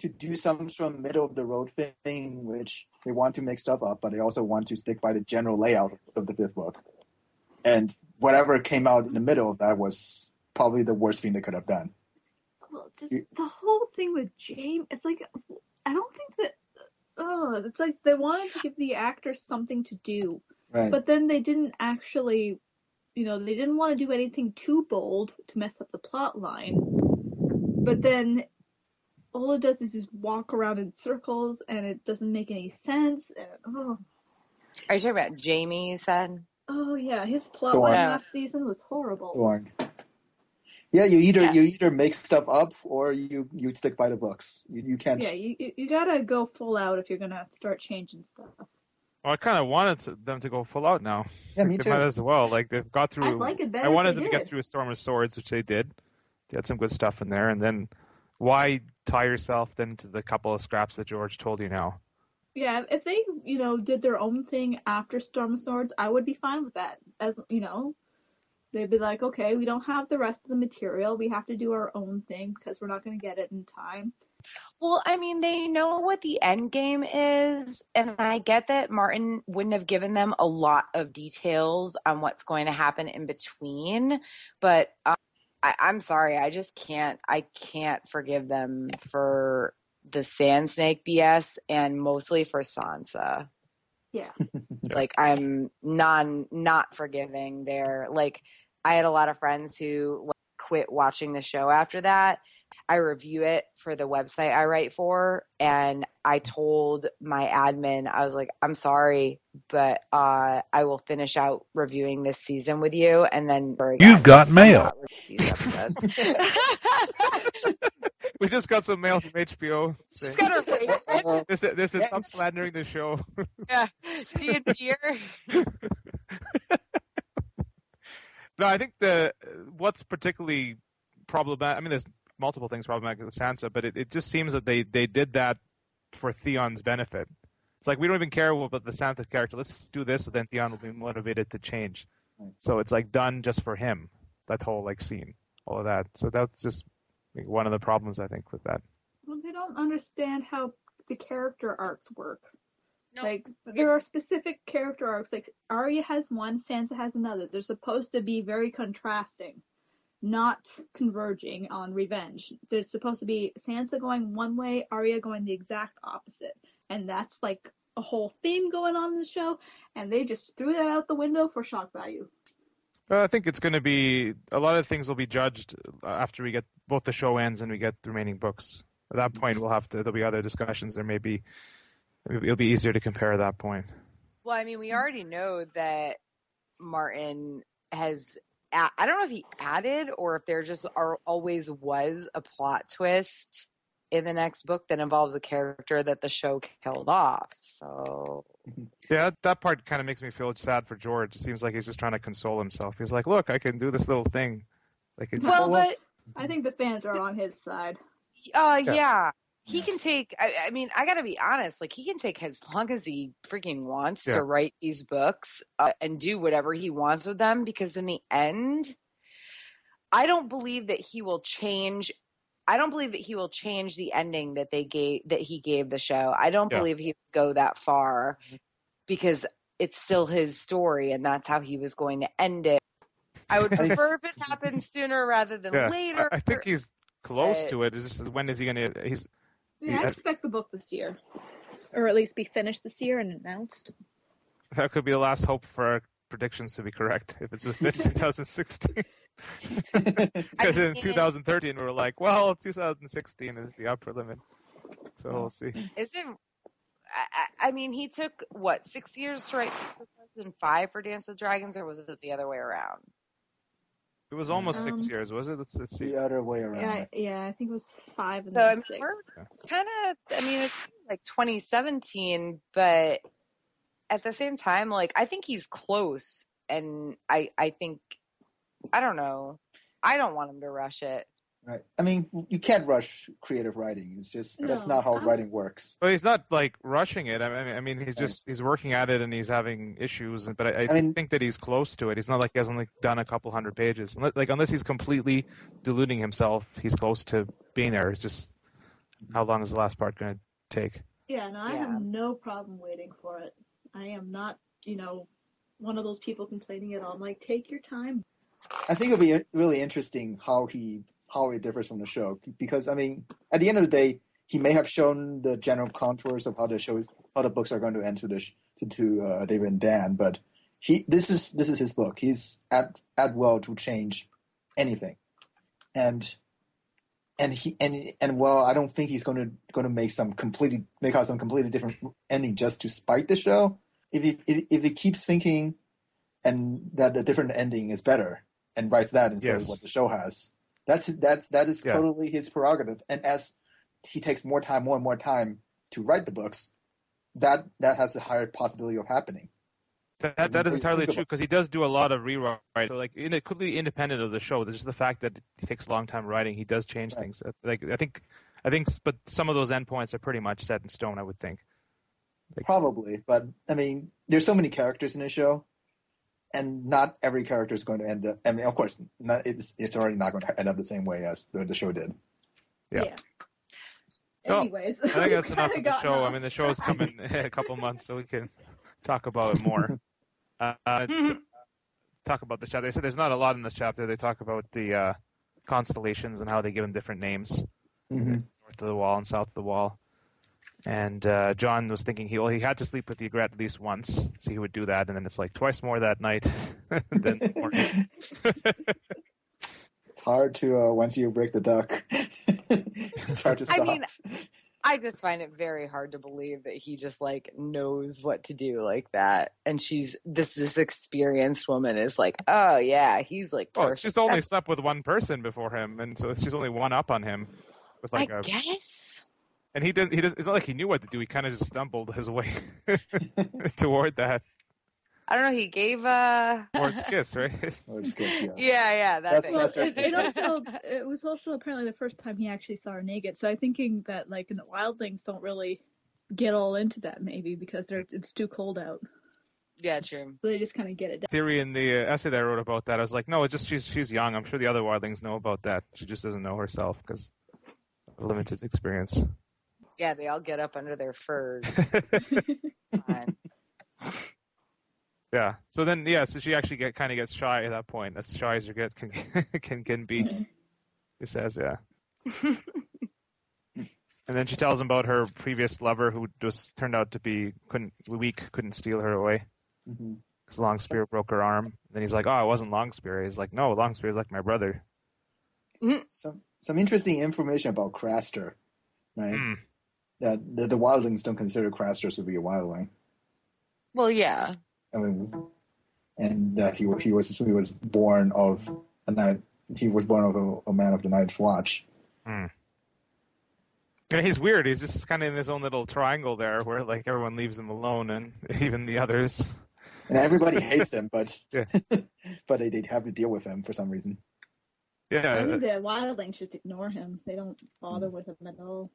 to do some sort of middle of the road thing, which they want to make stuff up, but they also want to stick by the general layout of the fifth book. And whatever came out in the middle of that was probably the worst thing they could have done. Well, the, the whole thing with James, it's like I don't think that. Oh, it's like they wanted to give the actors something to do, Right. but then they didn't actually, you know, they didn't want to do anything too bold to mess up the plot line. But then all it does is just walk around in circles, and it doesn't make any sense. And, oh, Are you talking about Jaime? You said. Oh yeah, his plot Go line on. last season was horrible. Dorn. Yeah, you either Yeah. you either make stuff up or you you stick by the books. You, you can't. Yeah, you you- you gotta go full out if you're gonna start changing stuff. Well, I kind of wanted to, them to go full out now. Yeah, me they too. might as well. Like they've got through. I'd like it better. I wanted if them they to get through a storm of swords, which they did. They had some good stuff in there, and then why tie yourself then to the couple of scraps that George told you now? Yeah, if they, you know, did their own thing after Storm of Swords, I would be fine with that. As you know, they'd be like, okay, we don't have the rest of the material. We have to do our own thing because we're not going to get it in time. Well, I mean, they know what the end game is, and I get that Martin wouldn't have given them a lot of details on what's going to happen in between, but um, I, I'm sorry, I just can't. I can't forgive them for the Sand Snake BS, and mostly for Sansa. Yeah. like I'm non not forgiving there. Like I had a lot of friends who like, quit watching the show after that. I review it for the website I write for and I told my admin I was like I'm sorry but uh I will finish out reviewing this season with you and then You've got mail. We just got some mail from HBO saying Just gotta erase it. this is, this is stop slandering the show. Yeah. See you dear. No, I think the what's particularly problematic. I mean, there's multiple things problematic with Sansa, but it, it just seems that they they did that for Theon's benefit. It's like we don't even care about the Sansa character. Let's do this, so then Theon will be motivated to change. So it's like done just for him. That whole like scene, all of that. So that's just like, one of the problems I think with that. Well, they don't understand how the character arcs work. No. Like there are specific character arcs. Like Arya has one, Sansa has another. They're supposed to be very contrasting, not converging on revenge. There's supposed to be Sansa going one way, Arya going the exact opposite, and that's like a whole theme going on in the show. And they just threw that out the window for shock value. Well, I think it's going to be a lot of things will be judged uh, after we get both the show ends and we get the remaining books. At that point, we'll have to. There'll be other discussions. There may be. It'll be easier to compare at that point. Well, I mean, we already know that Martin has. I don't know if he added or if there just are always was a plot twist in the next book that involves a character that the show killed off. So Yeah, that, that part kind of makes me feel sad for George. It seems like he's just trying to console himself. He's like, "Look, I can do this little thing." Like, it's well, but I think the fans are on his side. uh, Yeah. yeah. He Yeah. can take. I, I mean, I gotta be honest. Like, he can take as long as he freaking wants Yeah. to write these books uh, and do whatever he wants with them. Because in the end, I don't believe that he will change. I don't believe that he will change the ending that they gave that he gave the show. I don't Yeah. believe he would go that far mm-hmm. because it's still his story and that's how he was going to end it. I would prefer if it happened sooner rather than yeah, later. I, I think he's close but- to it. It's just when is he going to? He's Yeah, I Yeah. expect the book this year, or at least be finished this year and announced. that could be the last hope for our predictions to be correct if it's within 2016. Because in 2013 we were like, well, 2016 is the upper limit. So we'll see. Isn't I, I I mean he took what six years to write 2005 for Dance with Dragons, or was it the other way around? It was almost six Um, years, was it? Let's, let's see. the other way around. Yeah, yeah, I think it was five and So, I then mean, six. we're- Kind of. I mean, it's like 2017, but at the same time, like I think he's close, and I I think I don't know. I don't want him to rush it. Right. I mean, you can't rush creative writing. It's just that's not how I'm- writing works. But he's not like rushing it. I mean, I mean, he's just he's working at it and he's having issues. But I, I, I mean- think that he's close to it. He's not like he has only done a couple hundred pages. Like unless he's completely deluding himself, he's close to being there. It's just how long is the last part going to take? Yeah, and I Yeah. have no problem waiting for it. I am not, you know, one of those people complaining at all. I'm like, take your time. I think it'll be really interesting how he how it differs from the show because I mean, at the end of the day, he may have shown the general contours of how the show how the books are going to end to the to uh, David and Dan, but he this is this is his book. He's at at will to change anything, and and he and and well, I don't think he's going to going to make some completely make out some completely different ending just to spite the show. If he if, if he keeps thinking and that a different ending is better and writes that instead Yes. of what the show has. That's that's that is Yeah. totally his prerogative. And as he takes more time, more and more time to write the books, that that has a higher possibility of happening. That, that is entirely true because he does do a lot of rewrite. So like, in, it could be independent of the show. Just the fact that it takes a long time writing, he does change Right. things. Uh, Like I think, I think, but some of those endpoints are pretty much set in stone. I would think. Probably, but I mean, there's so many characters in the show, and not every character is going to end up. I mean, of course, not, it's it's already not going to end up the same way as the, the show did. Yeah. So, Anyways, I think that's enough kinda the gotten show. I mean, the show's track. coming in a couple months, so we can talk about it more. Uh, t- talk about the chapter. They said there's not a lot in this chapter. They talk about the uh, constellations and how they give them different names, Mm-hmm. north of the wall and south of the wall. And uh, Jon was thinking he well, he had to sleep with Ygritte at least once, so he would do that, and then it's like twice more that night. than. It's hard to uh, once you break the duck. it's hard to stop. I mean, I just find it very hard to believe that he just like knows what to do like that. And she's this this experienced woman is like, oh yeah, he's like oh, she's only slept with one person before him, and so she's only one up on him. With like I a, guess. And he did. He does. It's not like he knew what to do. He kind of just stumbled his way toward that. I don't know. He gave uh Or it's kiss, right? Or it's good, yes. yeah, yeah. That That's- thing. That's right. it, it also it was also apparently the first time he actually saw her naked. So I'm thinking that like the wildlings don't really get all into that maybe because they're it's too cold out. yeah, true. So they just kind of get it down. Theory in the uh, essay that I wrote about that, I was like, no, it's just she's she's young. I'm sure the other wildlings know about that. She just doesn't know herself because limited experience. Yeah, they all get up under their furs. Yeah. So then, yeah. So she actually get kind of gets shy at that point. As shy as you get can can can be. He says, yeah. and then she tells him about her previous lover, who just turned out to be couldn't weak, couldn't steal her away. Mhm. Because Longspear broke her arm. then he's like, "Oh, it wasn't Long Spear." He's like, "No, Longspear is like my brother." Some some interesting information about Craster, right? Hmm. That the, the wildlings don't consider Craster to be a wildling. Well, yeah. I mean, and that he he was he was born of a night. He was born of a, a man of the Night's Watch. Hmm. Yeah, he's weird. He's just kind of in his own little triangle there, where like everyone leaves him alone, and even the others. And everybody hates him, but Yeah. but they, they have to deal with him for some reason. Yeah, I think the wildlings just ignore him. They don't bother hmm. with him at all.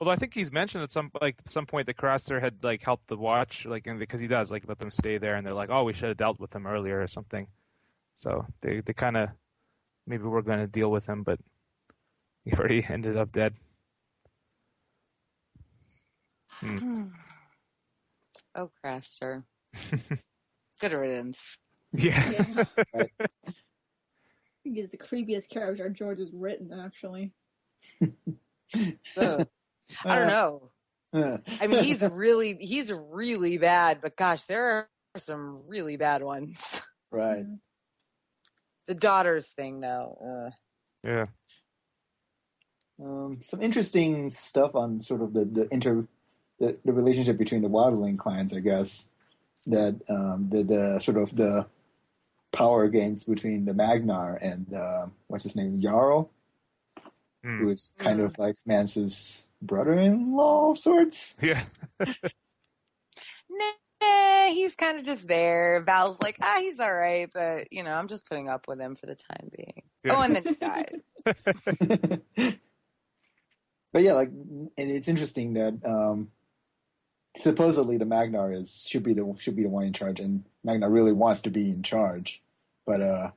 Although I think he's mentioned at some like some point that Craster had like helped the watch, like and because he does like let them stay there, and they're like, oh, we should have dealt with him earlier or something. So they they kind of maybe we're going to deal with him, but he already ended up dead. Hmm. Oh, Craster. Good riddance. Yeah. Yeah. Right. I think he's the creepiest character George has written, actually. Ugh. I don't know. Uh, I mean, he's really he's really bad, but gosh, there are some really bad ones. right. The daughters thing, though. yeah. Um, some interesting stuff on sort of the the inter the, the relationship between the wildling clans, I guess. That um, the the sort of the power games between the Magnar and uh, what's his name Jarl, Hmm. who is kind of like Mance's brother-in-law of sorts. Yeah. Nah, he's kind of just there. Val's like, ah, he's all right, but you know, I'm just putting up with him for the time being. Yeah. Oh, and then he dies. but yeah, like, and it's interesting that um, supposedly the Magnar is should be the should be the one in charge, and Magnar really wants to be in charge, but uh,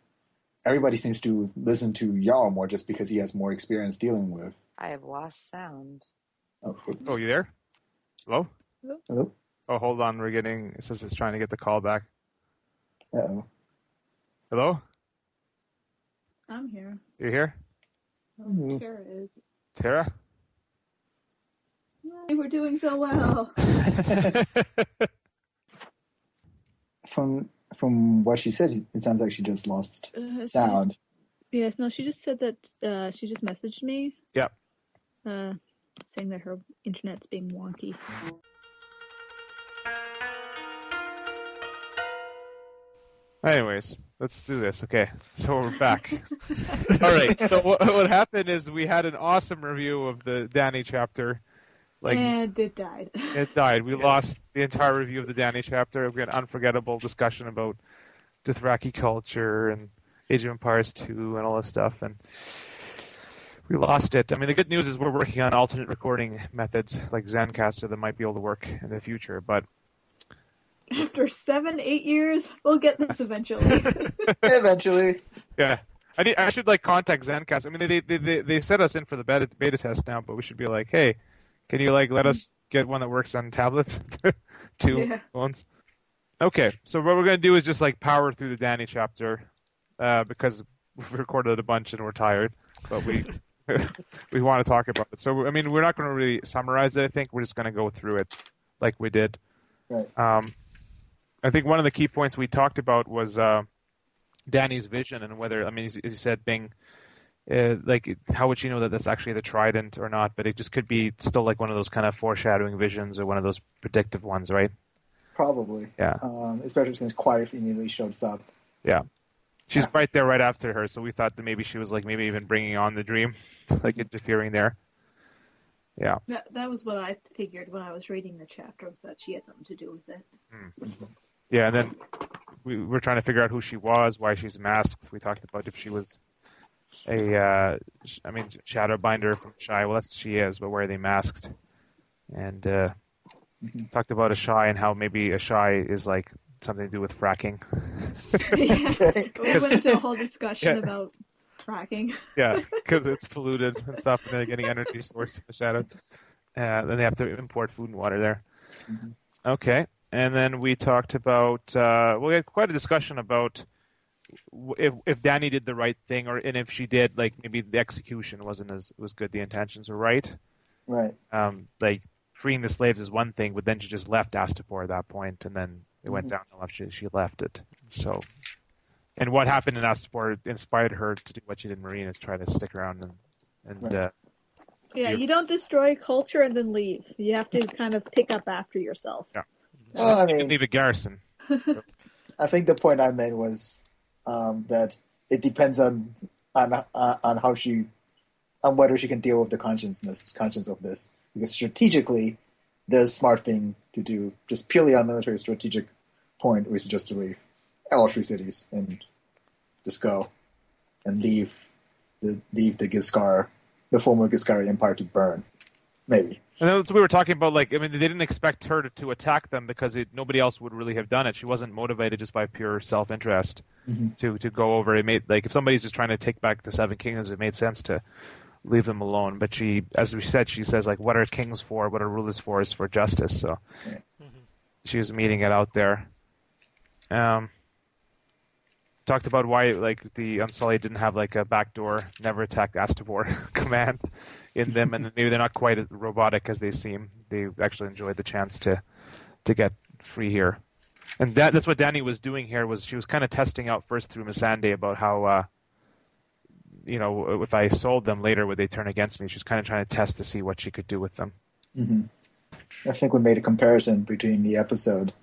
everybody seems to listen to Jarl more just because he has more experience dealing with. I have lost sound. Oh, oops. Oh, you there? Hello? Hello? Oh, hold on. We're getting. It says it's trying to get the call back. Uh-oh. Hello? I'm here. You here? Tara is. Tara? Yay, we're doing so well. From from what she said, it sounds like she just lost Uh, sound. Yes, no, she just said that uh, she just messaged me. Yep. Uh, saying that her internet's being wonky. Anyways, let's do this. Okay, so we're back. All right. So what, what happened is we had an awesome review of the Dany chapter. Like and it died. it died. We lost the entire review of the Dany chapter. We had an unforgettable discussion about Dothraki culture and Age of Empires 2 and all this stuff, and we lost it. I mean, the good news is we're working on alternate recording methods like Zencastr that might be able to work in the future, but After seven, eight years, we'll get this eventually. Eventually. Yeah, I need, I should like contact Zencast. I mean, they they they they set us in for the beta beta test now, but we should be like, hey, can you like let us get one that works on tablets, two Yeah. phones? Okay, so what we're gonna do is just like power through the Dany chapter, uh, because we've recorded a bunch and we're tired, but we. we want to talk about it. So, I mean, we're not going to really summarize it. I think we're just going to go through it like we did. Right. Um, I think one of the key points we talked about was uh, Dany's vision and whether, I mean, you said, Bing, uh, like, how would she know that that's actually the trident or not? But it just could be still like one of those kind of foreshadowing visions or one of those predictive ones, right? Probably. Yeah. Um, especially since Quaithe immediately shows up. Yeah. She's Yeah. right there right after her, so we thought that maybe she was like maybe even bringing on the dream, like interfering there. Yeah. that, that was what I figured when I was reading the chapter, was that she had something to do with it. Yeah, and then we were trying to figure out who she was, why she's masked. We talked about if she was a, uh, sh- I mean, Shadowbinder from Shy. Well, that's she is, but where are they masked? And uh, Mhm. talked about Asshai and how maybe Asshai is like something to do with fracking. yeah. We went into a whole discussion Yeah. about fracking. yeah, because it's polluted and stuff, and they're getting energy source from the shadow. Uh, then they have to import food and water there. Mhm. Okay, and then we talked about. Uh, we had quite a discussion about w- if if Dany did the right thing, or and if she did, like maybe the execution wasn't as was good. The intentions were right. Right. Um, like freeing the slaves is one thing, but then she just left Astapor at that point, and then it went Mhm. downhill after she left it. So, and what happened in Astapor inspired her to do what she did in Meereen is try to stick around and and Right. uh, Yeah, You- you don't destroy culture and then leave. You have to kind of pick up after yourself. Well, I you mean, can leave a garrison. I think the point I made was um, that it depends on on uh, on how she on whether she can deal with the consciousness conscience of this. Because strategically, the smart thing to do, just purely on military strategic point, was just to leave all three cities and just go and leave the leave the Ghiscar, the former Ghiscari Empire to burn. Maybe. And that's what we were talking about. Like, I mean, they didn't expect her to, to attack them because it, nobody else would really have done it. She wasn't motivated just by pure self interest Mhm. to to go over. It made like if somebody's just trying to take back the Seven Kingdoms, it made sense to leave them alone. But she, as we said, she says like, "What are kings for? What are rulers for? Is for justice." So she was meting it out there. Um, talked about why like the Unsullied didn't have like a backdoor, never attack Astapor command in them, and maybe they're not quite as robotic as they seem. They actually enjoyed the chance to to get free here, and that that's what Dany was doing here. Was she was kind of testing out first through Missandei about how. Uh, you know, if I sold them later, would they turn against me? She was kind of trying to test to see what she could do with them. hmm I think we made a comparison between the episode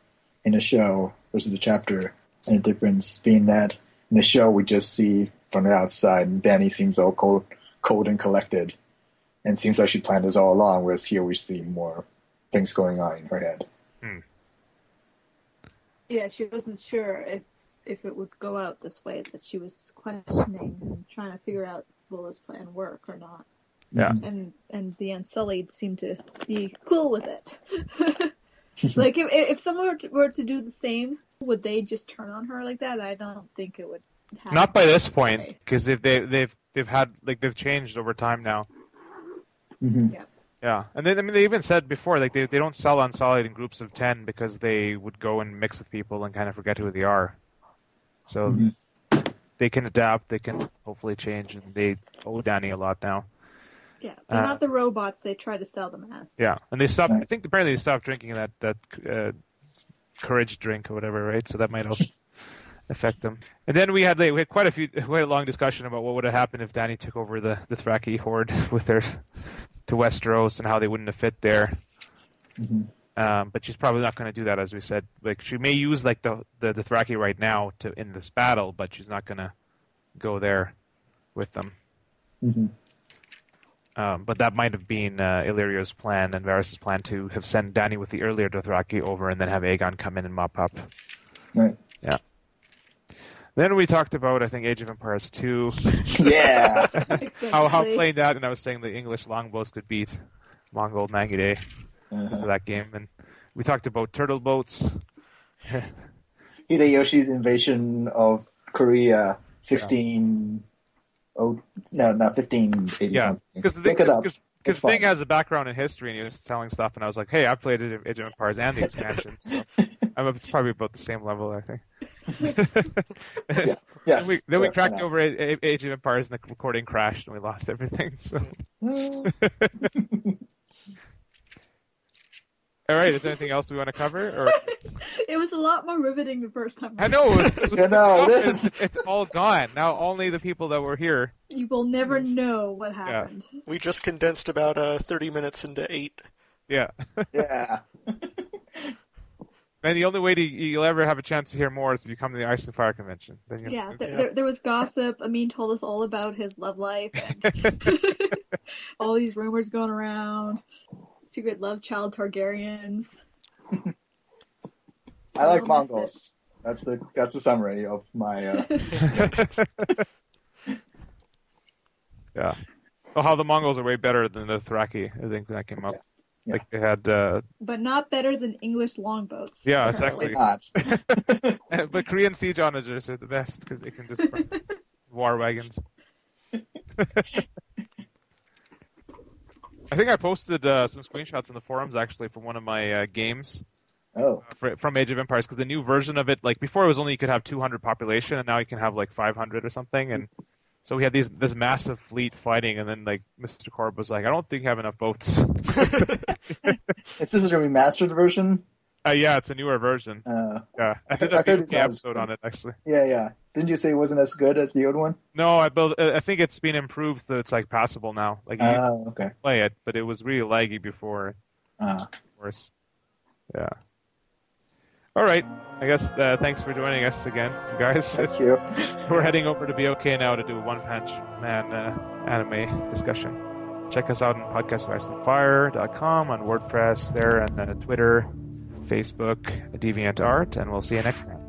in the show versus the chapter, and the difference being that in the show we just see from the outside, and Dany seems all cold, cold and collected, and seems like she planned this all along. Whereas here we see more things going on in her head. Hmm. Yeah, she wasn't sure if if it would go out this way. That she was questioning and trying to figure out will this plan work or not. Yeah. And and the Unsullied seemed to be cool with it. like if if someone were to, were to do the same, would they just turn on her like that? I don't think it would. Happen. Not by this point, because they've they, they've they've had like they've changed over time now. Hmm Yeah. Yeah, and then I mean they even said before like they they don't sell Unsullied in groups of ten because they would go and mix with people and kind of forget who they are. So Mhm. they can adapt, they can hopefully change, and they owe Dany a lot now. Yeah, they're Uh, not the robots they try to sell them as. Yeah, and they stopped. Right. I think apparently they stopped drinking that that uh, courage drink or whatever, right? So that might also affect them. And then we had like, we had quite a few quite a long discussion about what would have happened if Dany took over the the Thraki horde with their to Westeros and how they wouldn't have fit there. Mhm. Um, but she's probably not going to do that, as we said. Like she may use like the the Dothraki right now to in this battle, but she's not going to go there with them. Mhm. Um, but that might have been uh, Illyrio's plan and Varys' plan to have sent Dany with the earlier Dothraki over and then have Aegon come in and mop up. Right. Then we talked about, I think, Age of Empires 2, Yeah. how, how Exactly. playing that, and I was saying the English longbows could beat Mongol Mangudai because Uh-huh. of that game. And we talked about turtle boats. Hideyoshi's invasion of Korea, sixteen oh no, not fifteen eighty Yeah, something. Because Look it up. because It's Bing has a background in history, and he was telling stuff, and I was like, "Hey, I've played Age of Empires and the expansions, so I'm it's probably about the same level, I think." Yeah. Yes. then we, then we cracked over A- A- Age of Empires, and the recording crashed, and we lost everything. So, all right, is there anything else we want to cover? Or It was a lot more riveting the first time. I know it was, it was You know, good this stuff, it's all gone now. Only the people that were here. You will never know what happened. We just condensed about uh, 30 minutes into eight. Yeah, yeah. And the only way to, you'll ever have a chance to hear more is if you come to the Ice and Fire convention. Yeah, th- Yeah. There, there was gossip. Amin told us all about his love life and all these rumors going around. Secret love child Targaryens. I like Mongols. That's the that's the summary of my. Uh, yeah. Oh, how the Mongols are way better than the Thraki. I think that came up. Yeah. Like they had, uh, but not better than English longboats. Yeah, exactly. not. but Korean siege onagers are the best because they can just war wagons. I think I posted uh, some screenshots in the forums actually from one of my uh, games Oh, fr- from Age of Empires because the new version of it, like before, it was only you could have 200 population, and now you can have like 500 or something. And so we had these this massive fleet fighting, and then like Mr. Korb was like, "I don't think you have enough boats." is this a remastered version? uh, yeah, it's a newer version. Uh, Yeah, I did I a it's episode on it actually. yeah, yeah. Didn't you say it wasn't as good as the old one? No, I built. I think it's been improved so it's like passable now. Like you can Oh, okay. play it, but it was really laggy before. Uh, Worse. Yeah. All right. I guess uh, thanks for joining us again, guys. thank you. We're heading over to BOK now to do a One Punch Man uh, anime discussion. Check us out on podcastoficeandfire.com, on WordPress, there, and uh, Twitter, Facebook, DeviantArt, and we'll see you next time.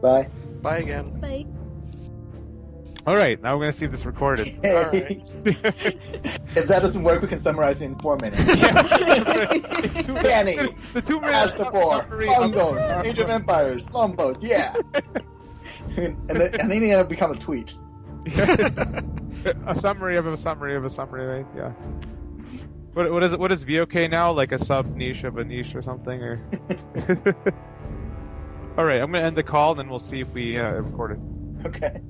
Bye. Bye again. Like, All right. Now we're going to see if this recorded. Hey. right. if that doesn't work, we can summarize it in four minutes. Two Dany, the two minute Past the four, Longbows, Age of Empires, Longbows, yeah. and, then, and then it'll become a tweet. Yes. a summary of a summary of a summary, right? Yeah. What what is it? What is VOK now? Like a sub niche of a niche or something? Or all right, I'm gonna end the call, and then we'll see if we uh, record it. Okay.